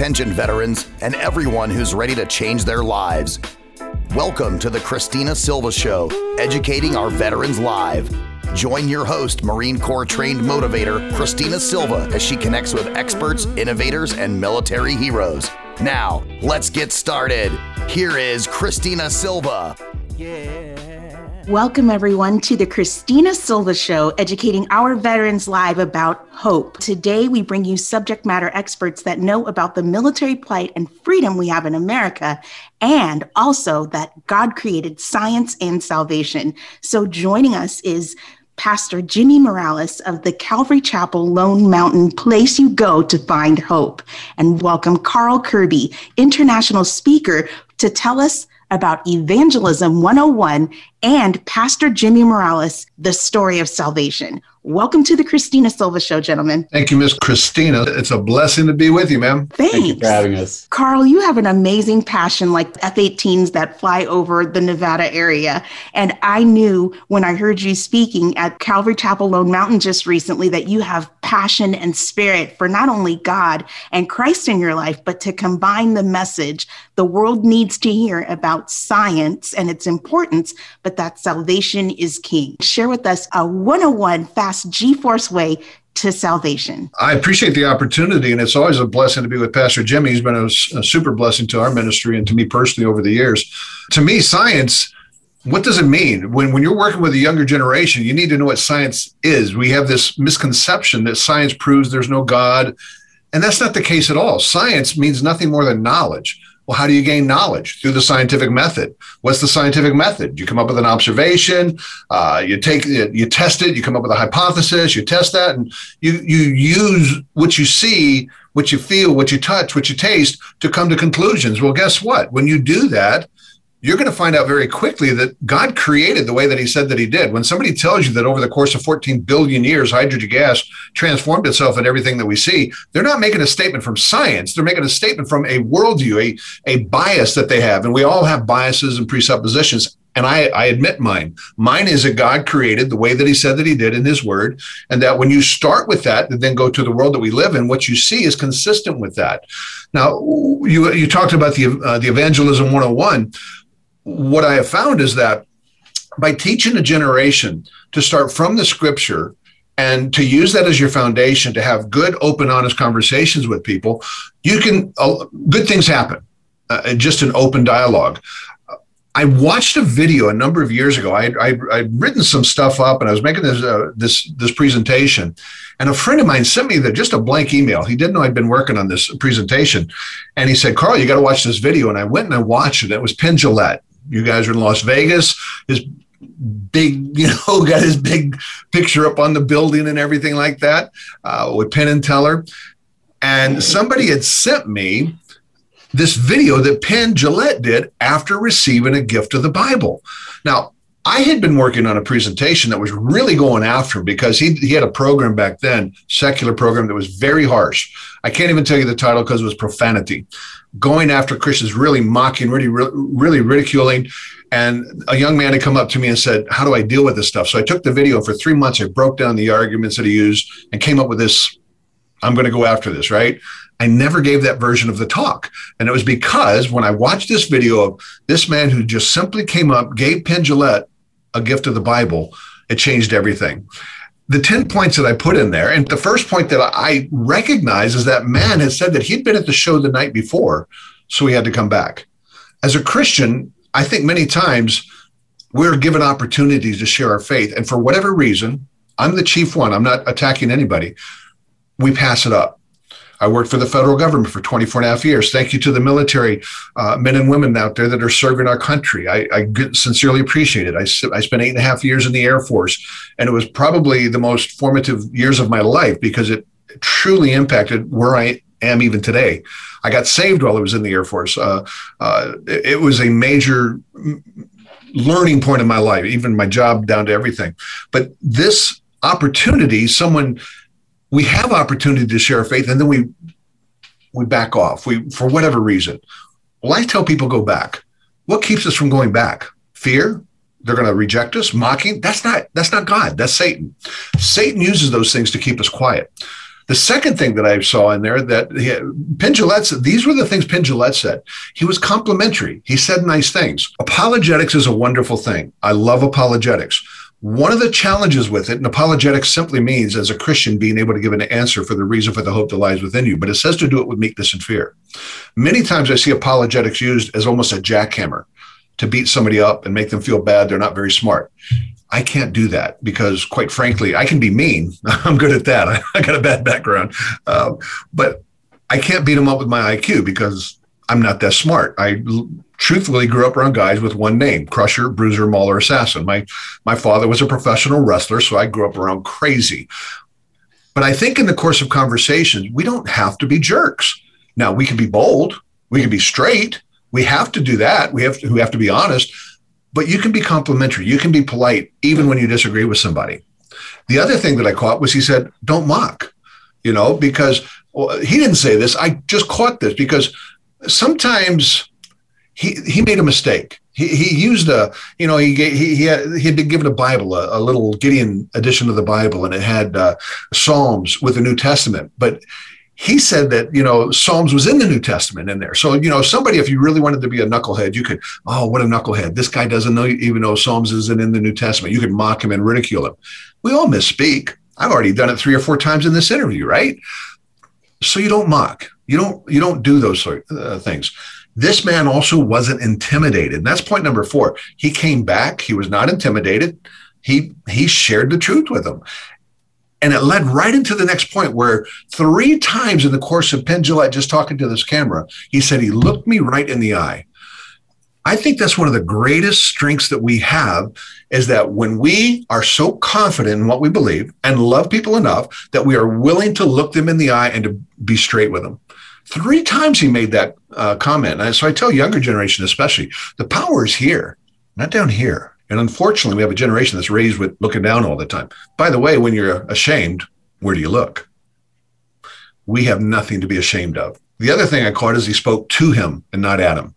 Veterans, and everyone who's ready to change their lives. Welcome to the Christina Silva Show, educating our veterans live. Join your host, Marine Corps trained motivator, Christina Silva, as she connects with experts, innovators, and military heroes. Now, let's get started. Here is Christina Silva. Yeah. Welcome, everyone, to the Christina Silva Show, educating our veterans live about hope. Today, we bring you subject matter experts that know about the military plight and freedom we have in America, and also that God created science and salvation. So, joining us is Pastor Jimmy Morales of the Calvary Chapel Lone Mountain Place You Go to Find Hope. And welcome Carl Kerby, international speaker, to tell us about Evangelism 101 and Pastor Jimmy Morales, The Story of Salvation. Welcome to the Christina Silva Show, gentlemen. Thank you, Miss Christina. It's a blessing to be with you, ma'am. Thanks. Thank you for having us. Carl, you have an amazing passion like F 18s that fly over the Nevada area. And I knew when I heard you speaking at Calvary Chapel Lone Mountain just recently that you have passion and spirit for not only God and Christ in your life, but to combine the message the world needs to hear about science and its importance, but that salvation is king. Share with us a 101 G Force way to salvation. I appreciate the opportunity, and it's always a blessing to be with Pastor Jimmy. He's been a, a, super blessing to our ministry and to me personally over the years. To me, science. What does it mean when when you're working with a younger generation? You need to know what science is. We have this misconception that science proves there's no God, and that's not the case at all. Science means nothing more than knowledge. Well, how do you gain knowledge? Through the scientific method. What's the scientific method? You come up with an observation, uh, you take it, you test it, you come up with a hypothesis, you test that, and you you use what you see, what you feel, what you touch, what you taste to come to conclusions. Well, guess what? When you do that, you're going to find out very quickly that God created the way that He said that He did. When somebody tells you that over the course of 14 billion years, hydrogen gas transformed itself in everything that we see, they're not making a statement from science. They're making a statement from a worldview, a, a bias that they have. And we all have biases and presuppositions. And I, I admit mine. Mine is that God created the way that He said that He did in His Word, and that when you start with that and then go to the world that we live in, what you see is consistent with that. Now, you you talked about the uh, the evangelism 101 what I have found is that by teaching a generation to start from the scripture and to use that as your foundation to have good, open, honest conversations with people, you can, uh, good things happen. Uh, just an open dialogue. I watched a video a number of years ago. I, I, I'd written some stuff up and I was making this, uh, this, this presentation. And a friend of mine sent me the, just a blank email. He didn't know I'd been working on this presentation. And he said, Carl, you got to watch this video. And I went and I watched it. It was Penn Jillette you guys are in Las Vegas. His big, you know, got his big picture up on the building and everything like that uh, with Penn and Teller. And somebody had sent me this video that Penn Jillette did after receiving a gift of the Bible. Now, I had been working on a presentation that was really going after him because he, he had a program back then, secular program that was very harsh. I can't even tell you the title because it was profanity going after Christians, really mocking, really, really ridiculing. And a young man had come up to me and said, How do I deal with this stuff? So I took the video for three months. I broke down the arguments that he used and came up with this I'm going to go after this, right? I never gave that version of the talk. And it was because when I watched this video of this man who just simply came up, gave Penn Jillette a gift of the Bible, it changed everything the 10 points that I put in there, and the first point that I recognize is that man had said that he'd been at the show the night before, so he had to come back. As a Christian, I think many times we're given opportunities to share our faith. And for whatever reason, I'm the chief one, I'm not attacking anybody. We pass it up. I worked for the federal government for 24 and a half years. Thank you to the military uh, men and women out there that are serving our country. I, I sincerely appreciate it. I, I spent eight and a half years in the Air Force, and it was probably the most formative years of my life because it truly impacted where I am even today. I got saved while I was in the Air Force. Uh, uh, it, it was a major learning point in my life, even my job down to everything. But this opportunity, someone we have opportunity to share faith and then we we back off we for whatever reason well i tell people go back what keeps us from going back fear they're going to reject us mocking that's not that's not god that's satan satan uses those things to keep us quiet The second thing that I saw in there that Penn Jillette, these were the things Penn Jillette said. He was complimentary. He said nice things. Apologetics is a wonderful thing. I love apologetics. One of the challenges with it, and apologetics simply means as a Christian being able to give an answer for the reason for the hope that lies within you, but it says to do it with meekness and fear. Many times I see apologetics used as almost a jackhammer to beat somebody up and make them feel bad they're not very smart. I can't do that because, quite frankly, I can be mean. I'm good at that. I, got a bad background, uh, but I can't beat them up with my IQ because I'm not that smart. I truthfully grew up around guys with one name crusher bruiser mauler assassin. My my father was a professional wrestler so i grew up around crazy. But i think in the course of conversations we don't have to be jerks. Now we can be bold. We can be straight. We have to do that. We have to, we have to be honest. But you can be complimentary. You can be polite even when you disagree with somebody. The other thing that i caught was he said don't mock you know because well, he didn't say this. I just caught this because sometimes he he made a mistake. He, he used a you know he he he had, he had been given a Bible a, a little Gideon edition of the Bible and it had uh, Psalms with the New Testament, but he said that you know Psalms was in the New Testament in there. So you know somebody if you really wanted to be a knucklehead, you could oh what a knucklehead this guy doesn't know even know Psalms isn't in the New Testament. You could mock him and ridicule him. We all misspeak. I've already done it three or four times in this interview, right? So you don't mock. You don't you don't do those sort of uh, things. This man also wasn't intimidated. And that's point number four. He came back. He was not intimidated. He he shared the truth with them. And it led right into the next point where three times in the course of Penn just talking to this camera, he said, he looked me right in the eye. I think that's one of the greatest strengths that we have is that when we are so confident in what we believe and love people enough that we are willing to look them in the eye and to be straight with them. Three times he made that uh, comment. And so I tell younger generation, especially, the power is here, not down here. And unfortunately, we have a generation that's raised with looking down all the time. By the way, when you're ashamed, where do you look? We have nothing to be ashamed of. The other thing I caught is he spoke to him and not at him.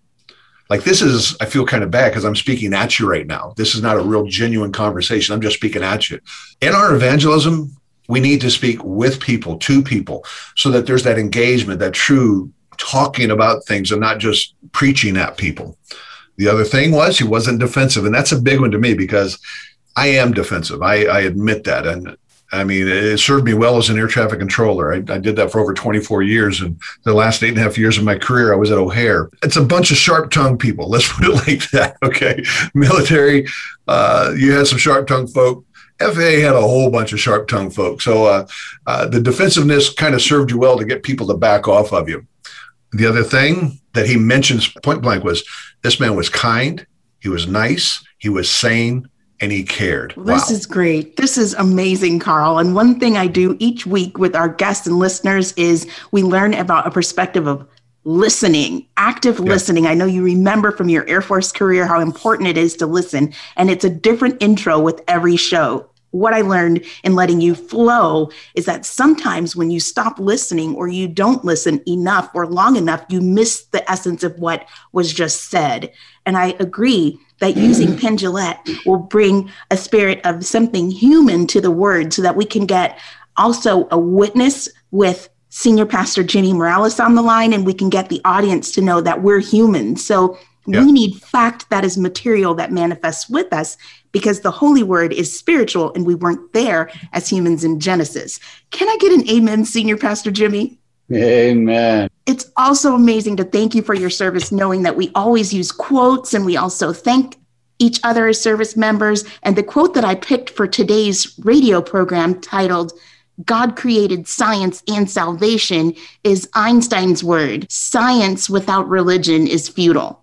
Like this is, I feel kind of bad because I'm speaking at you right now. This is not a real genuine conversation. I'm just speaking at you. In our evangelism, we need to speak with people, to people, so that there's that engagement, that true talking about things and not just preaching at people. The other thing was he wasn't defensive. And that's a big one to me because I am defensive. I, I admit that. And I mean, it served me well as an air traffic controller. I, I, did that for over 24 years. And the last eight and a half years of my career, I was at O'Hare. It's a bunch of sharp tongued people. Let's put it like that. Okay. Military, uh, you had some sharp tongued folk. FAA had a whole bunch of sharp tongued folks. So uh, uh, the defensiveness kind of served you well to get people to back off of you. The other thing that he mentions point blank was this man was kind, he was nice, he was sane, and he cared. This wow. is great. This is amazing, Carl. And one thing I do each week with our guests and listeners is we learn about a perspective of listening, active yeah. listening. I know you remember from your Air Force career how important it is to listen, and it's a different intro with every show. What I learned in letting you flow is that sometimes when you stop listening or you don't listen enough or long enough, you miss the essence of what was just said. And I agree that using mm-hmm. Penn Jillette will bring a spirit of something human to the word so that we can get also a witness with Senior Pastor Jimmy Morales on the line, and we can get the audience to know that we're human. So yeah. we need fact that is material that manifests with us because the Holy Word is spiritual and we weren't there as humans in Genesis. Can I get an amen, Senior Pastor Jimmy? Amen. It's also amazing to thank you for your service, knowing that we always use quotes and we also thank each other as service members. And the quote that I picked for today's radio program titled, God created science and salvation is Einstein's word. Science without religion is futile.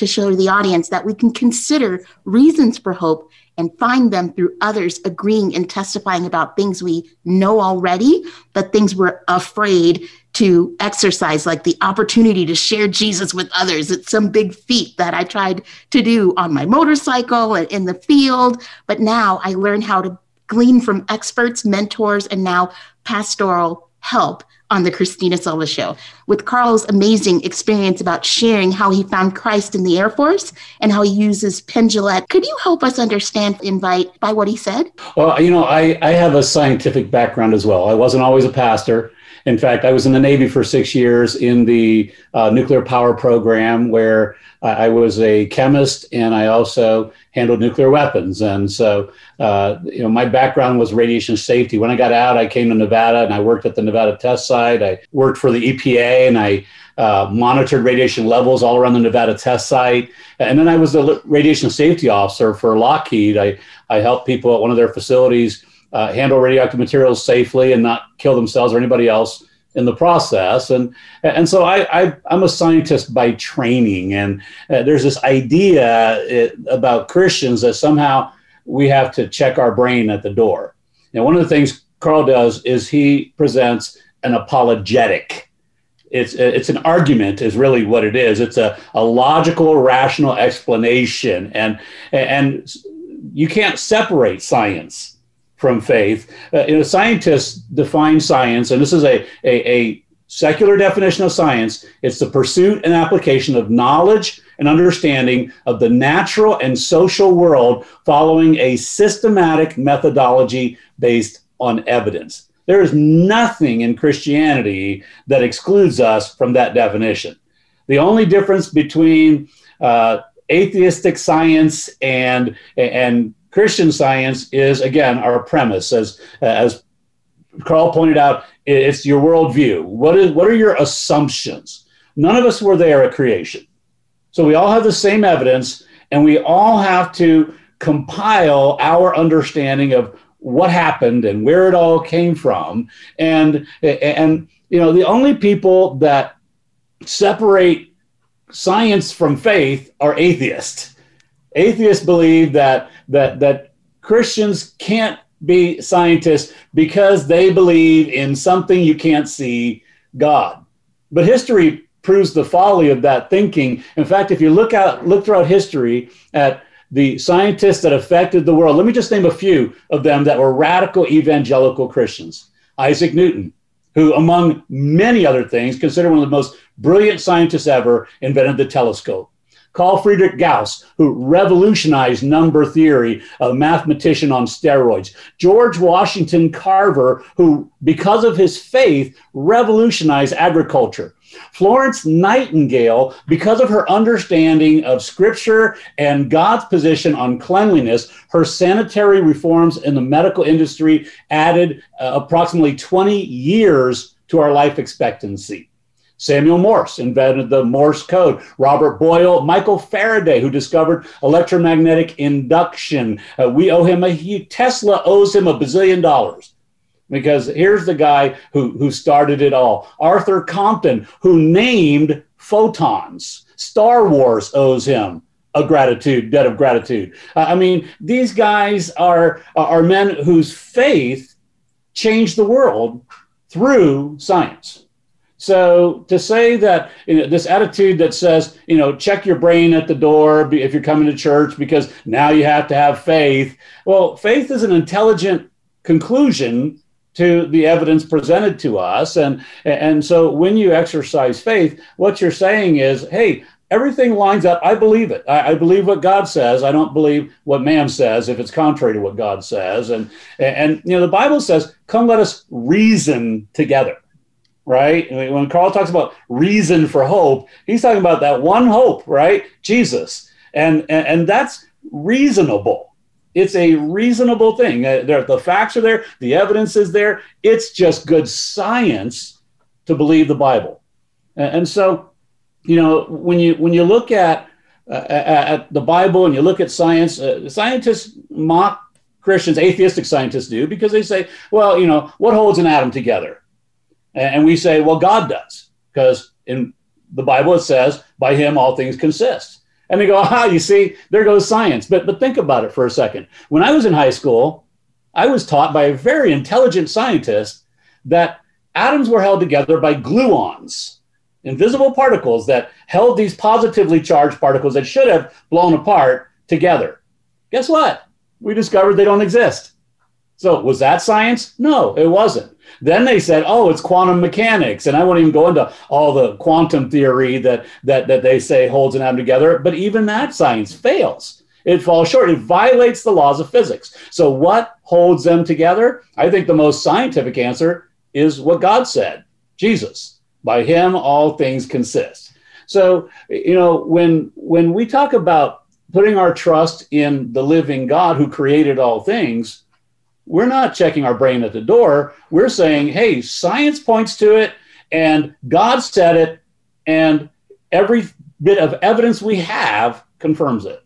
To show the audience that we can consider reasons for hope and find them through others agreeing and testifying about things we know already, but things we're afraid to exercise, like the opportunity to share Jesus with others. It's some big feat that I tried to do on my motorcycle and in the field, but now I learn how to glean from experts, mentors, and now pastoral help on the Christina Silva Show with Carl's amazing experience about sharing how he found Christ in the Air Force and how he uses Penn Could you help us understand invite by what he said? Well, you know, I, I have a scientific background as well. I wasn't always a pastor. In fact, I was in the Navy for six years in the uh, nuclear power program where I was a chemist and I also handled nuclear weapons. And so, uh, you know, my background was radiation safety. When I got out, I came to Nevada and I worked at the Nevada test site. I worked for the EPA and I uh, monitored radiation levels all around the Nevada test site. And then I was the radiation safety officer for Lockheed. I, I helped people at one of their facilities uh, handle radioactive materials safely and not kill themselves or anybody else in the process. And and so I, I am a scientist by training, and uh, there's this idea it, uh, about Christians that somehow we have to check our brain at the door. Now, one of the things Carl does is he presents an apologetic. It's it's an argument is really what it is. It's a, a logical, rational explanation, and and you can't separate science from faith. Uh, you know, scientists define science, and this is a, a, a secular definition of science it's the pursuit and application of knowledge and understanding of the natural and social world following a systematic methodology based on evidence. There is nothing in Christianity that excludes us from that definition. The only difference between uh, atheistic science and, and Christian science is, again, our premise. As, as Carl pointed out, it's your worldview. What, is, what are your assumptions? None of us were there at creation. So we all have the same evidence, and we all have to compile our understanding of what happened and where it all came from. And, and you know, the only people that separate science from faith are atheists. Atheists believe that that that Christians can't be scientists because they believe in something you can't see, God. But history proves the folly of that thinking. In fact, if you look out look throughout history at the scientists that affected the world, let me just name a few of them that were radical evangelical Christians. Isaac Newton, who, among many other things, considered one of the most brilliant scientists ever, invented the telescope. Carl Friedrich Gauss, who revolutionized number theory, a mathematician on steroids. George Washington Carver, who, because of his faith, revolutionized agriculture. Florence Nightingale, because of her understanding of scripture and God's position on cleanliness, her sanitary reforms in the medical industry added uh, approximately 20 years to our life expectancy. Samuel Morse invented the Morse code. Robert Boyle, Michael Faraday, who discovered electromagnetic induction. Uh, we owe him a he, Tesla owes him a bazillion dollars because here's the guy who, who started it all. Arthur Compton, who named photons. Star Wars owes him a gratitude, debt of gratitude. Uh, I mean, these guys are, are men whose faith changed the world through science. So to say that you know, this attitude that says, you know, check your brain at the door if you're coming to church because now you have to have faith. Well, faith is an intelligent conclusion to the evidence presented to us. And, and so when you exercise faith, what you're saying is, hey, everything lines up. I believe it. I, I, believe what God says. I don't believe what man says if it's contrary to what God says. And, and, you know, the Bible says, come let us reason together right? When Carl talks about reason for hope, he's talking about that one hope, right? Jesus. And, and, and that's reasonable. It's a reasonable thing. Uh, the facts are there, the evidence is there. It's just good science to believe the Bible. And so, you know, when you when you look at uh, at the Bible and you look at science, uh, scientists mock Christians, atheistic scientists do, because they say, well, you know, what holds an atom together? And we say, well, God does, because in the Bible it says, by him all things consist. And they go, ah, you see, there goes science. But, but think about it for a second. When I was in high school, I was taught by a very intelligent scientist that atoms were held together by gluons, invisible particles that held these positively charged particles that should have blown apart together. Guess what? We discovered they don't exist. So was that science? No, it wasn't. Then they said, "Oh, it's quantum mechanics," and I won't even go into all the quantum theory that that that they say holds an atom together. But even that science fails. It falls short. It violates the laws of physics. So what holds them together? I think the most scientific answer is what God said: Jesus. By Him, all things consist. So you know when when we talk about putting our trust in the living God who created all things we're not checking our brain at the door. We're saying, hey, science points to it, and God said it, and every bit of evidence we have confirms it.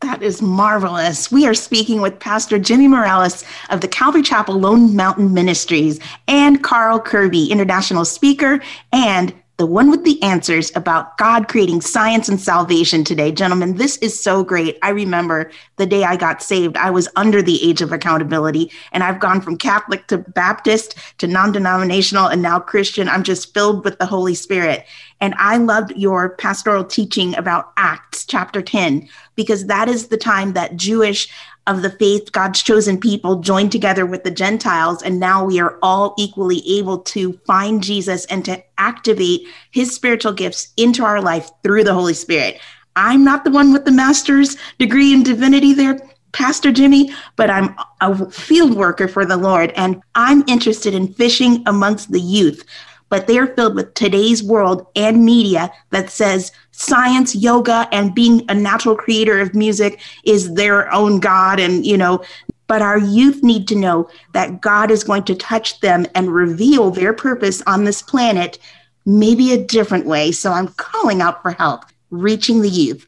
That is marvelous. We are speaking with Pastor Jimmy Morales of the Calvary Chapel Lone Mountain Ministries and Carl Kerby, international speaker and the one with the answers about God creating science and salvation today. Gentlemen, this is so great. I remember the day I got saved, I was under the age of accountability, and I've gone from Catholic to Baptist to non denominational and now Christian. I'm just filled with the Holy Spirit. And I loved your pastoral teaching about Acts chapter 10, because that is the time that Jewish of the faith, God's chosen people joined together with the Gentiles. And now we are all equally able to find Jesus and to activate his spiritual gifts into our life through the Holy Spirit. I'm not the one with the master's degree in divinity there, Pastor Jimmy, but I'm a field worker for the Lord. And I'm interested in fishing amongst the youth but they are filled with today's world and media that says science, yoga, and being a natural creator of music is their own God. And, you know, but our youth need to know that God is going to touch them and reveal their purpose on this planet, maybe a different way. So I'm calling out for help, reaching the youth.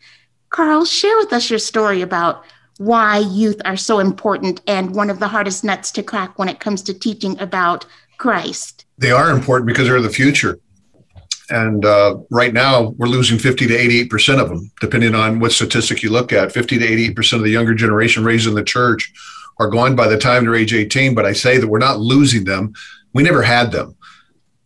Carl, share with us your story about why youth are so important and one of the hardest nuts to crack when it comes to teaching about Christ they are important because they're the future. And uh, right now, we're losing 50 to 88% of them, depending on what statistic you look at. 50 to 88% of the younger generation raised in the church are gone by the time they're age 18. But I say that we're not losing them. We never had them.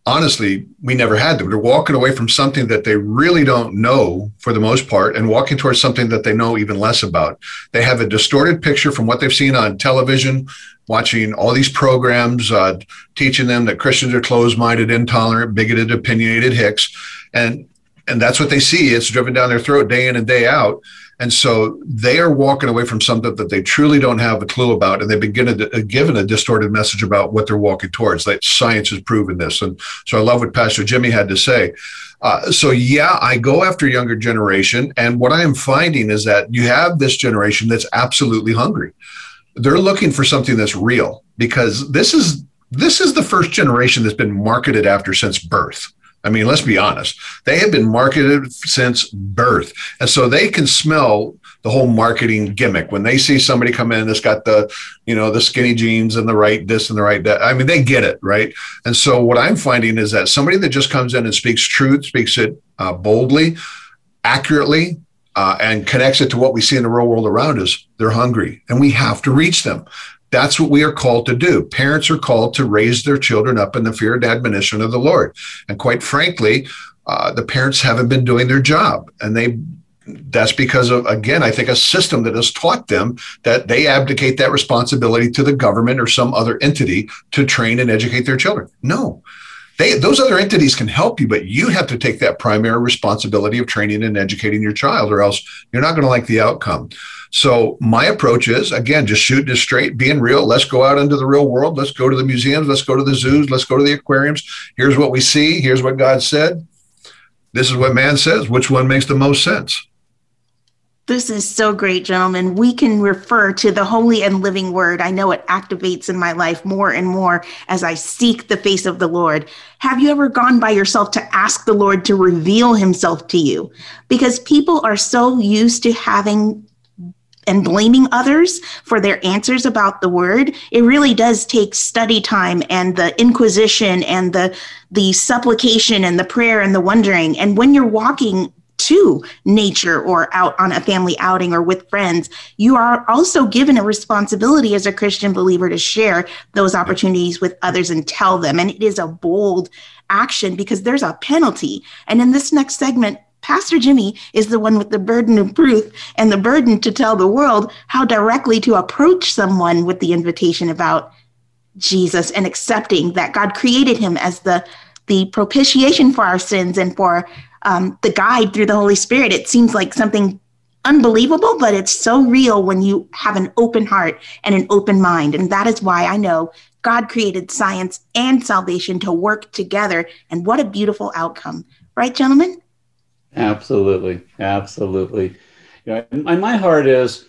Honestly, we never had them. They're walking away from something that they really don't know for the most part and walking towards something that they know even less about. They have a distorted picture from what they've seen on television, watching all these programs uh, teaching them that Christians are closed-minded, intolerant, bigoted, opinionated hicks, and and that's what they see. It's driven down their throat day in and day out. And so they are walking away from something that they truly don't have a clue about, and they've been given a, given a distorted message about what they're walking towards. Like science has proven this, and so I love what Pastor Jimmy had to say. Uh, so yeah, I go after younger generation, and what I am finding is that you have this generation that's absolutely hungry they're looking for something that's real because this is this is the first generation that's been marketed after since birth. I mean, let's be honest. They have been marketed since birth. And so they can smell the whole marketing gimmick when they see somebody come in that's got the, you know, the skinny jeans and the right this and the right that. I mean, they get it, right? And so what I'm finding is that somebody that just comes in and speaks truth, speaks it uh, boldly, accurately, uh, and connects it to what we see in the real world around us, they're hungry and we have to reach them. That's what we are called to do. Parents are called to raise their children up in the fear and admonition of the Lord. And quite frankly, uh, the parents haven't been doing their job. And they that's because of again i think a system that has taught them that they abdicate that responsibility to the government or some other entity to train and educate their children no they, those other entities can help you, but you have to take that primary responsibility of training and educating your child, or else you're not going to like the outcome. So my approach is again, just shooting it straight, being real. Let's go out into the real world. Let's go to the museums. Let's go to the zoos. Let's go to the aquariums. Here's what we see. Here's what God said. This is what man says. Which one makes the most sense? This is so great, gentlemen. We can refer to the holy and living word. I know it activates in my life more and more as I seek the face of the Lord. Have you ever gone by yourself to ask the Lord to reveal himself to you? Because people are so used to having and blaming others for their answers about the word it really does take study time and the inquisition and the the supplication and the prayer and the wondering and when you're walking to nature or out on a family outing or with friends, you are also given a responsibility as a Christian believer to share those opportunities with others and tell them. And it is a bold action because there's a penalty. And in this next segment, Pastor Jimmy is the one with the burden of proof and the burden to tell the world how directly to approach someone with the invitation about Jesus and accepting that God created him as the the propitiation for our sins and for um, the guide through the Holy Spirit. It seems like something unbelievable, but it's so real when you have an open heart and an open mind. And that is why I know God created science and salvation to work together. And what a beautiful outcome. Right, gentlemen? Absolutely. Absolutely. You know, and my heart is,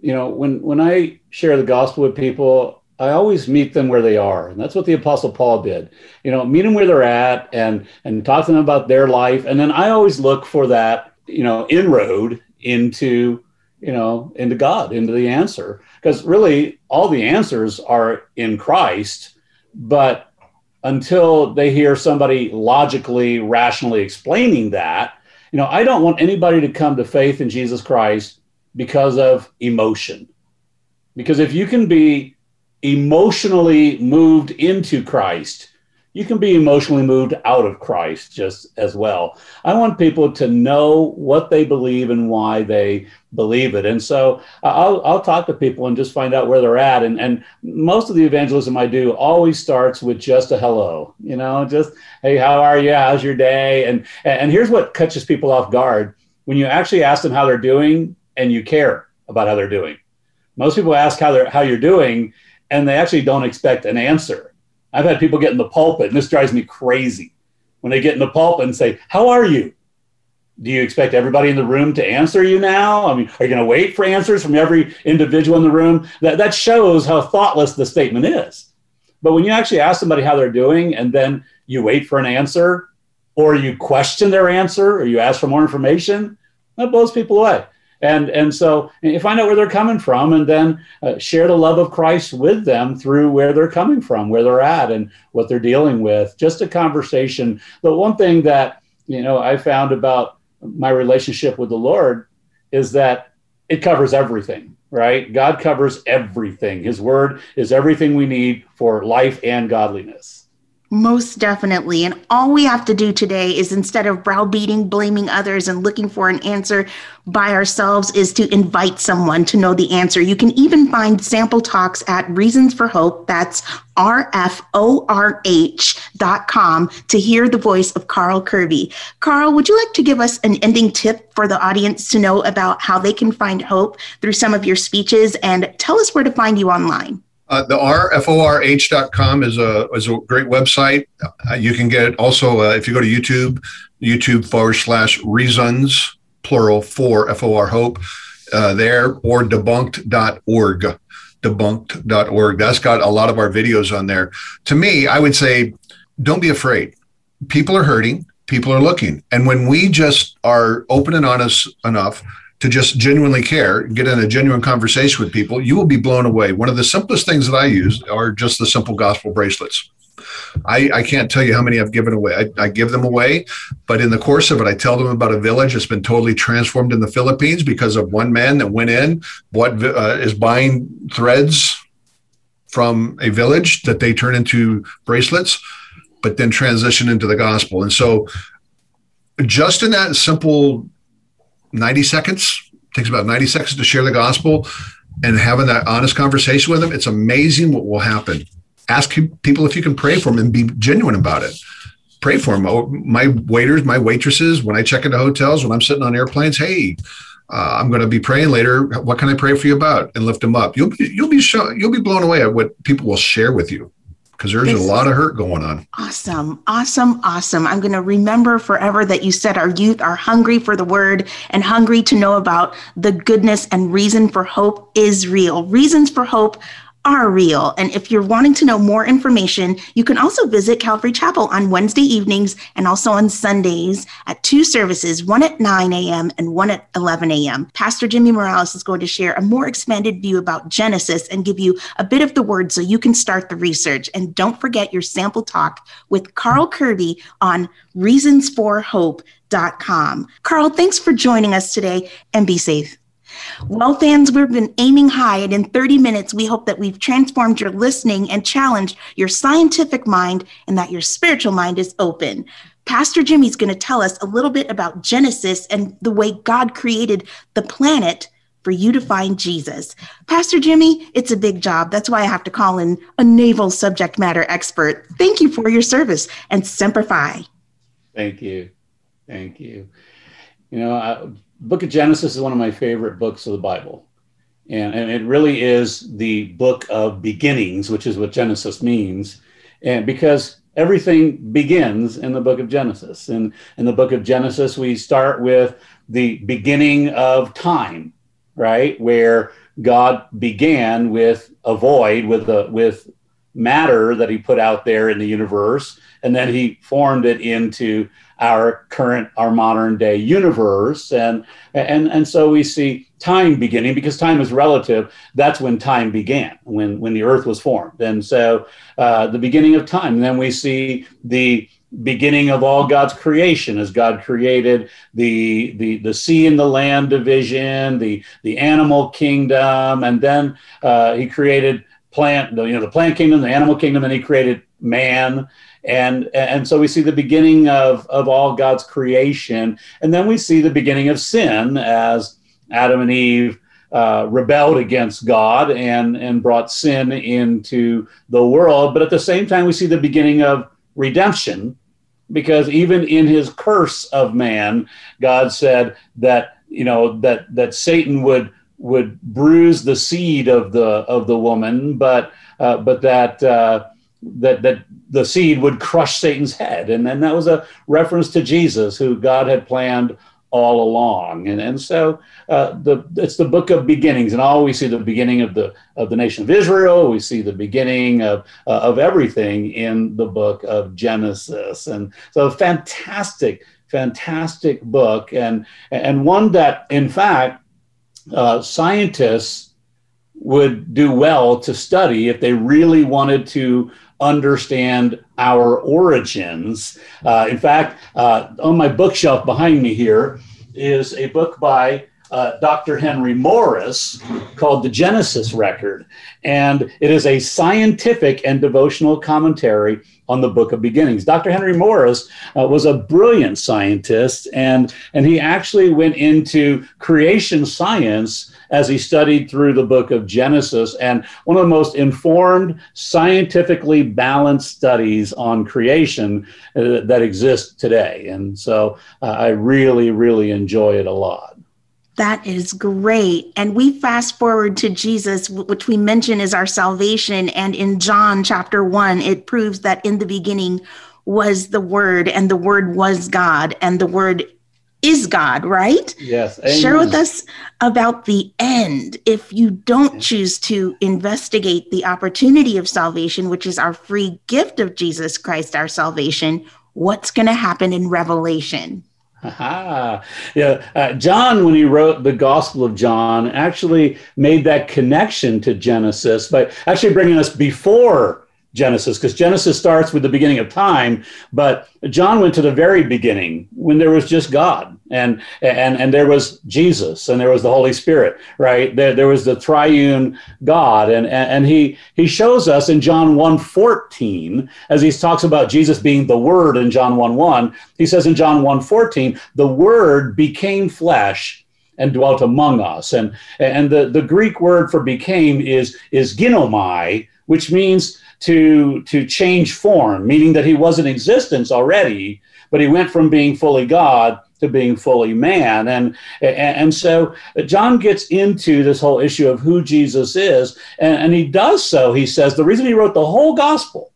you know, when, when I share the gospel with people, I always meet them where they are. And that's what the apostle Paul did. You know, meet them where they're at and and talk to them about their life. And then I always look for that, you know, inroad into, you know, into God, into the answer. Because really all the answers are in Christ, but until they hear somebody logically, rationally explaining that, you know, I don't want anybody to come to faith in Jesus Christ because of emotion. Because if you can be emotionally moved into Christ, you can be emotionally moved out of Christ just as well. I want people to know what they believe and why they believe it. And so uh, I'll, I'll talk to people and just find out where they're at. And, and most of the evangelism I do always starts with just a hello, you know, just, hey, how are you? How's your day? And, and here's what catches people off guard when you actually ask them how they're doing and you care about how they're doing. Most people ask how they're how you're doing and they actually don't expect an answer. I've had people get in the pulpit, and this drives me crazy. When they get in the pulpit and say, How are you? Do you expect everybody in the room to answer you now? I mean, are you going to wait for answers from every individual in the room? That, that shows how thoughtless the statement is. But when you actually ask somebody how they're doing and then you wait for an answer, or you question their answer, or you ask for more information, that blows people away and and so you find out where they're coming from and then uh, share the love of christ with them through where they're coming from where they're at and what they're dealing with. Just a conversation. The one thing that you know i found about my relationship with the lord is that it covers everything right? God covers everything. His word is everything we need for life and godliness most definitely. And all we have to do today is instead of browbeating, blaming others, and looking for an answer by ourselves, is to invite someone to know the answer. You can even find sample talks at Reasons for Hope. That's R F O R H dot com to hear the voice of Carl Kerby. Carl, would you like to give us an ending tip for the audience to know about how they can find hope through some of your speeches and tell us where to find you online? Uh, the rforh.com is a is a great website. Uh, you can get it also uh, if you go to YouTube, YouTube forward slash reasons plural for for hope uh, there or debunked.org debunked.org. That's got a lot of our videos on there. To me, I would say, don't be afraid. People are hurting. People are looking, and when we just are open and honest enough to just genuinely care, get in a genuine conversation with people, you will be blown away. One of the simplest things that I use are just the simple gospel bracelets. I, I can't tell you how many I've given away. I, I, give them away, but in the course of it, I tell them about a village that's been totally transformed in the Philippines because of one man that went in, what uh, is buying threads from a village that they turn into bracelets, but then transition into the gospel. And so, just in that simple 90 seconds, takes about 90 seconds to share the gospel and having that honest conversation with them. It's amazing what will happen. Ask people if you can pray for them and be genuine about it. Pray for them. Oh, my waiters, my waitresses, when I check into hotels, when I'm sitting on airplanes, hey, uh, I'm going to be praying later. What can I pray for you about? And lift them up. You'll be you'll be show, you'll be blown away at what people will share with you because there's this a lot of hurt going on. Awesome, awesome, awesome. I'm going to remember forever that you said our youth are hungry for the word and hungry to know about the goodness and reason for hope is real. Reasons for hope are real. And if you're wanting to know more information, you can also visit Calvary Chapel on Wednesday evenings and also on Sundays at two services, one at 9 a.m. and one at 11 a.m. Pastor Jimmy Morales is going to share a more expanded view about Genesis and give you a bit of the word so you can start the research. And don't forget your sample talk with Carl Kerby on reasonsforhope.com. Carl, thanks for joining us today and be safe. Well, fans, we've been aiming high, and in 30 minutes, we hope that we've transformed your listening and challenged your scientific mind and that your spiritual mind is open. Pastor Jimmy's going to tell us a little bit about Genesis and the way God created the planet for you to find Jesus. Pastor Jimmy, it's a big job. That's why I have to call in a naval subject matter expert. Thank you for your service and Semper Fi. Thank you. Thank you. You know, I, Book of Genesis is one of my favorite books of the Bible. And, and it really is the book of beginnings, which is what Genesis means. And because everything begins in the book of Genesis. And in the book of Genesis, we start with the beginning of time, right? Where God began with a void, with a with matter that he put out there in the universe, and then he formed it into our current, our modern day universe. And, and, and so we see time beginning because time is relative. That's when time began, when, when the earth was formed. And so uh, the beginning of time. And then we see the beginning of all God's creation as God created the, the, the sea and the land division, the, the animal kingdom, and then uh, he created plant, you know, the plant kingdom, the animal kingdom, and he created man and and so we see the beginning of of all God's creation, and then we see the beginning of sin as Adam and Eve uh, rebelled against God and and brought sin into the world. But at the same time, we see the beginning of redemption, because even in His curse of man, God said that you know that that Satan would would bruise the seed of the of the woman, but uh, but that. Uh, that that the seed would crush Satan's head, and then that was a reference to Jesus, who God had planned all along. And and so uh, the it's the book of beginnings, and all we see the beginning of the of the nation of Israel. We see the beginning of uh, of everything in the book of Genesis, and so fantastic, fantastic book, and and one that in fact uh, scientists would do well to study if they really wanted to understand our origins. Uh, in fact, uh, on my bookshelf behind me here is a book by uh, Dr. Henry Morris called The Genesis Record. And it is a scientific and devotional commentary on the book of beginnings. Dr. Henry Morris uh, was a brilliant scientist, and, and he actually went into creation science as he studied through the book of Genesis. And one of the most informed, scientifically balanced studies on creation uh, that exist today. And so uh, I really, really enjoy it a lot. That is great. And we fast forward to Jesus, which we mention is our salvation. And in John chapter one, it proves that in the beginning was the Word, and the Word was God, and the Word is God, right? Yes. Amen. Share with us about the end. If you don't choose to investigate the opportunity of salvation, which is our free gift of Jesus Christ, our salvation, what's going to happen in Revelation? yeah, uh, John, when he wrote the Gospel of John, actually made that connection to Genesis by actually bringing us before Genesis, because Genesis starts with the beginning of time, but John went to the very beginning when there was just God and and and there was Jesus and there was the Holy Spirit, right? There, there was the triune God, and, and he he shows us in John 1 14, as he talks about Jesus being the Word in John 1 1, he says in John 1 14, the Word became flesh and dwelt among us. And and the, the Greek word for became is is ginomai, which means to to change form, meaning that he was in existence already, but he went from being fully God to being fully man. And, and, and so John gets into this whole issue of who Jesus is, and, and he does so. He says the reason he wrote the whole gospel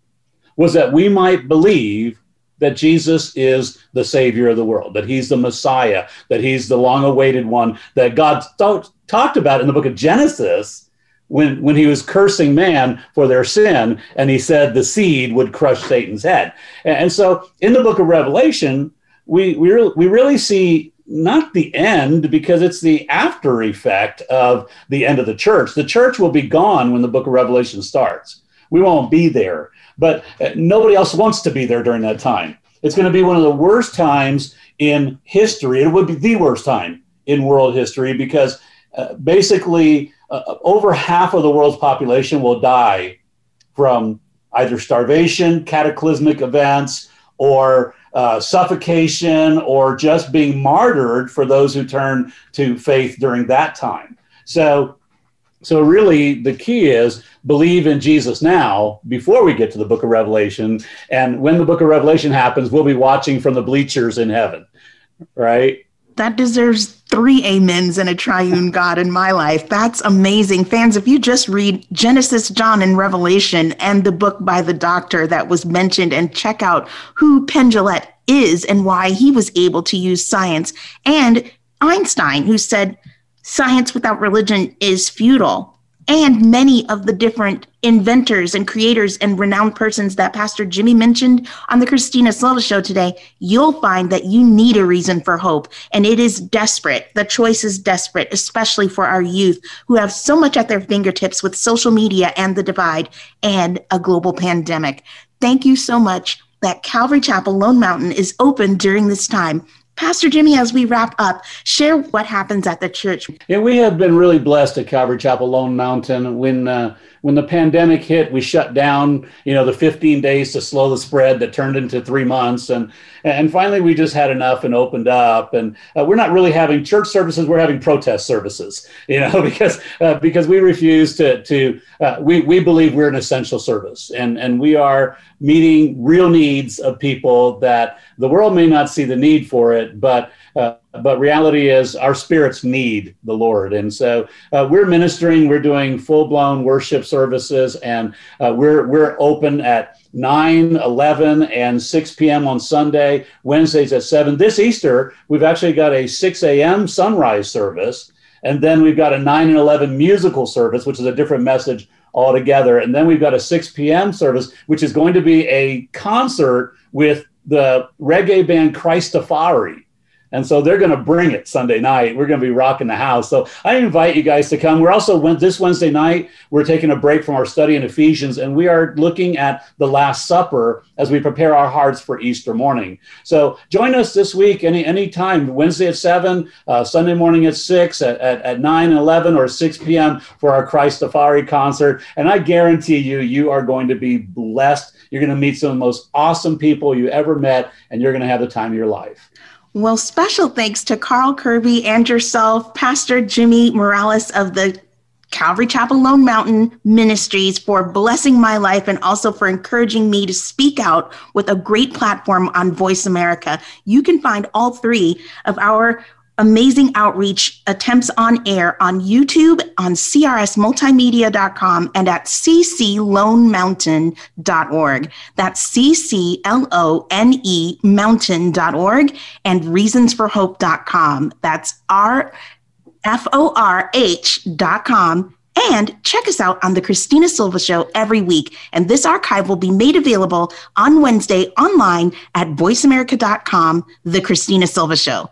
was that we might believe that Jesus is the Savior of the world, that He's the Messiah, that He's the long awaited one that God talked about in the book of Genesis when, when he was cursing man for their sin, and he said the seed would crush Satan's head. And, so in the book of Revelation, we, we, re- we really see not the end because it's the after effect of the end of the church. The church will be gone when the book of Revelation starts. We won't be there, but uh, nobody else wants to be there during that time. It's going to be one of the worst times in history. It would be the worst time in world history because uh, basically uh, over half of the world's population will die from either starvation, cataclysmic events, or uh, suffocation or just being martyred for those who turn to faith during that time. So, so really, the key is believe in Jesus now before we get to the book of Revelation. And when the book of Revelation happens, we'll be watching from the bleachers in heaven, right? That deserves three amens and a triune God in my life. That's amazing. Fans, if you just read Genesis, John, and Revelation and the book by the doctor that was mentioned and check out who Penn is and why he was able to use science, and Einstein, who said science without religion is futile and many of the different inventors and creators and renowned persons that Pastor Jimmy mentioned on the Christina Silva show today, you'll find that you need a reason for hope. And it is desperate. The choice is desperate, especially for our youth who have so much at their fingertips with social media and the divide and a global pandemic. Thank you so much that Calvary Chapel Lone Mountain is open during this time. Pastor Jimmy, as we wrap up, share what happens at the church. Yeah, we have been really blessed at Calvary Chapel Lone Mountain. When uh, when the pandemic hit, we shut down, you know, the 15 days to slow the spread that turned into three months, and and finally we just had enough and opened up. And uh, we're not really having church services; we're having protest services, you know, because uh, because we refuse to to uh, we we believe we're an essential service, and and we are meeting real needs of people that the world may not see the need for it, but uh, but reality is our spirits need the Lord, and so uh, we're ministering. We're doing full blown worship services, and uh, we're we're open at 9, 11, and 6 p.m. on Sunday. Wednesdays at 7. This Easter, we've actually got a 6 a.m. sunrise service. And then we've got a 9 and 11 musical service, which is a different message altogether. And then we've got a 6 p.m. service, which is going to be a concert with the reggae band Christafari. And so they're going to bring it Sunday night. We're going to be rocking the house. So I invite you guys to come. We're also this Wednesday night. We're taking a break from our study in Ephesians, and we are looking at the Last Supper as we prepare our hearts for Easter morning. So join us this week any any time. Wednesday at seven, uh, Sunday morning at six, at, at, at nine, 11, or six p.m. for our Christ Christafari concert. And I guarantee you, you are going to be blessed. You're going to meet some of the most awesome people you ever met, and you're going to have the time of your life. Well, special thanks to Carl Kerby and yourself, Pastor Jimmy Morales of the Calvary Chapel Lone Mountain Ministries for blessing my life and also for encouraging me to speak out with a great platform on Voice America. You can find all three of our amazing outreach attempts on air on YouTube, on crsmultimedia.com, and at cclonemountain.org. That's C-C-L-O-N-E mountain.org and reasonsforhope.com. That's R F O R H dot com. And check us out on the Christina Silva Show every week. And this archive will be made available on Wednesday online at voiceamerica.com, The Christina Silva Show.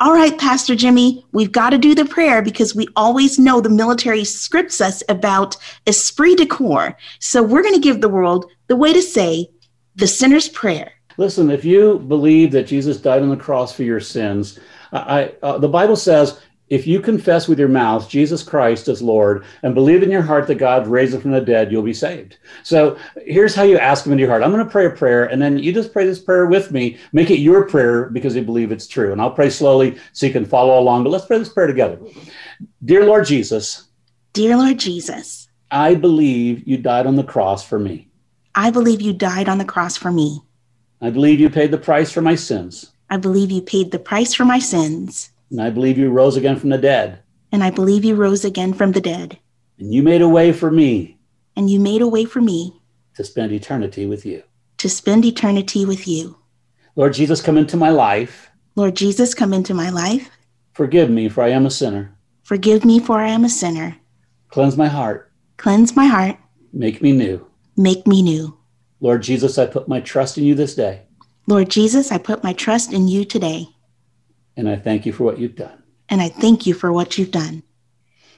All right, Pastor Jimmy, we've got to do the prayer because we always know the military scripts us about esprit de corps. So we're going to give the world the way to say the sinner's prayer. Listen, if you believe that Jesus died on the cross for your sins, I, uh, the Bible says if you confess with your mouth Jesus Christ as Lord and believe in your heart that God raised him from the dead, you'll be saved. So here's how you ask him in your heart. I'm going to pray a prayer, and then you just pray this prayer with me. Make it your prayer because you believe it's true. And I'll pray slowly so you can follow along. But let's pray this prayer together. Dear Lord Jesus. Dear Lord Jesus. I believe you died on the cross for me. I believe you died on the cross for me. I believe you paid the price for my sins. I believe you paid the price for my sins. And I believe you rose again from the dead. And I believe you rose again from the dead. And you made a way for me. And you made a way for me. To spend eternity with you. To spend eternity with you. Lord Jesus, come into my life. Lord Jesus, come into my life. Forgive me, for I am a sinner. Forgive me, for I am a sinner. Cleanse my heart. Cleanse my heart. Make me new. Make me new. Lord Jesus, I put my trust in you this day. Lord Jesus, I put my trust in you today. And I thank you for what you've done. And I thank you for what you've done.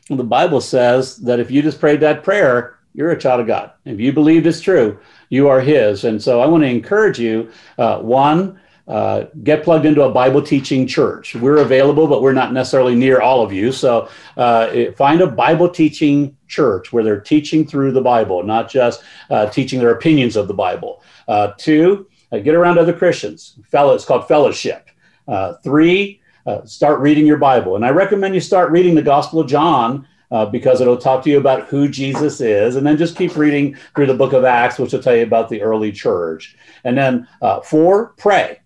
Well, the Bible says that if you just prayed that prayer, you're a child of God. If you believe it's true, you are His. And so I want to encourage you uh, one, uh, get plugged into a Bible teaching church. We're available, but we're not necessarily near all of you. So uh, find a Bible teaching church where they're teaching through the Bible, not just uh, teaching their opinions of the Bible. Uh, two, uh, get around other Christians. Fellow, it's called fellowship. Uh, three, uh, start reading your Bible. And I recommend you start reading the Gospel of John uh, because it'll talk to you about who Jesus is. And then just keep reading through the book of Acts, which will tell you about the early church. And then uh, four, pray.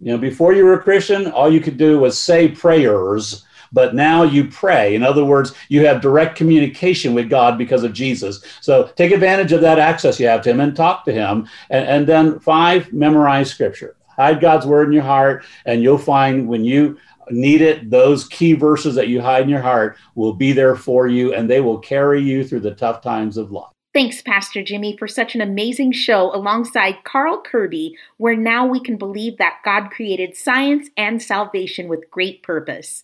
You know, before you were a Christian, all you could do was say prayers but now you pray. In other words, you have direct communication with God because of Jesus. So take advantage of that access you have to Him and talk to Him. And, and then, five, memorize Scripture. Hide God's Word in your heart, and you'll find when you need it, those key verses that you hide in your heart will be there for you, and they will carry you through the tough times of life. Thanks, Pastor Jimmy, for such an amazing show alongside Carl Kerby, where now we can believe that God created science and salvation with great purpose.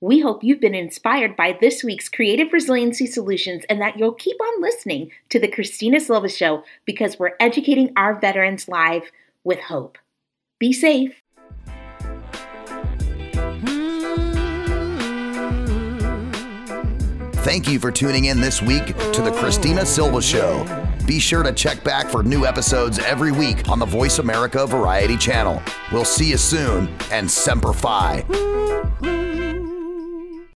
We hope you've been inspired by this week's Creative Resiliency Solutions and that you'll keep on listening to The Christina Silva Show because we're educating our veterans live with hope. Be safe. Thank you for tuning in this week to The Christina Silva Show. Be sure to check back for new episodes every week on the Voice America Variety channel. We'll see you soon and Semper Fi.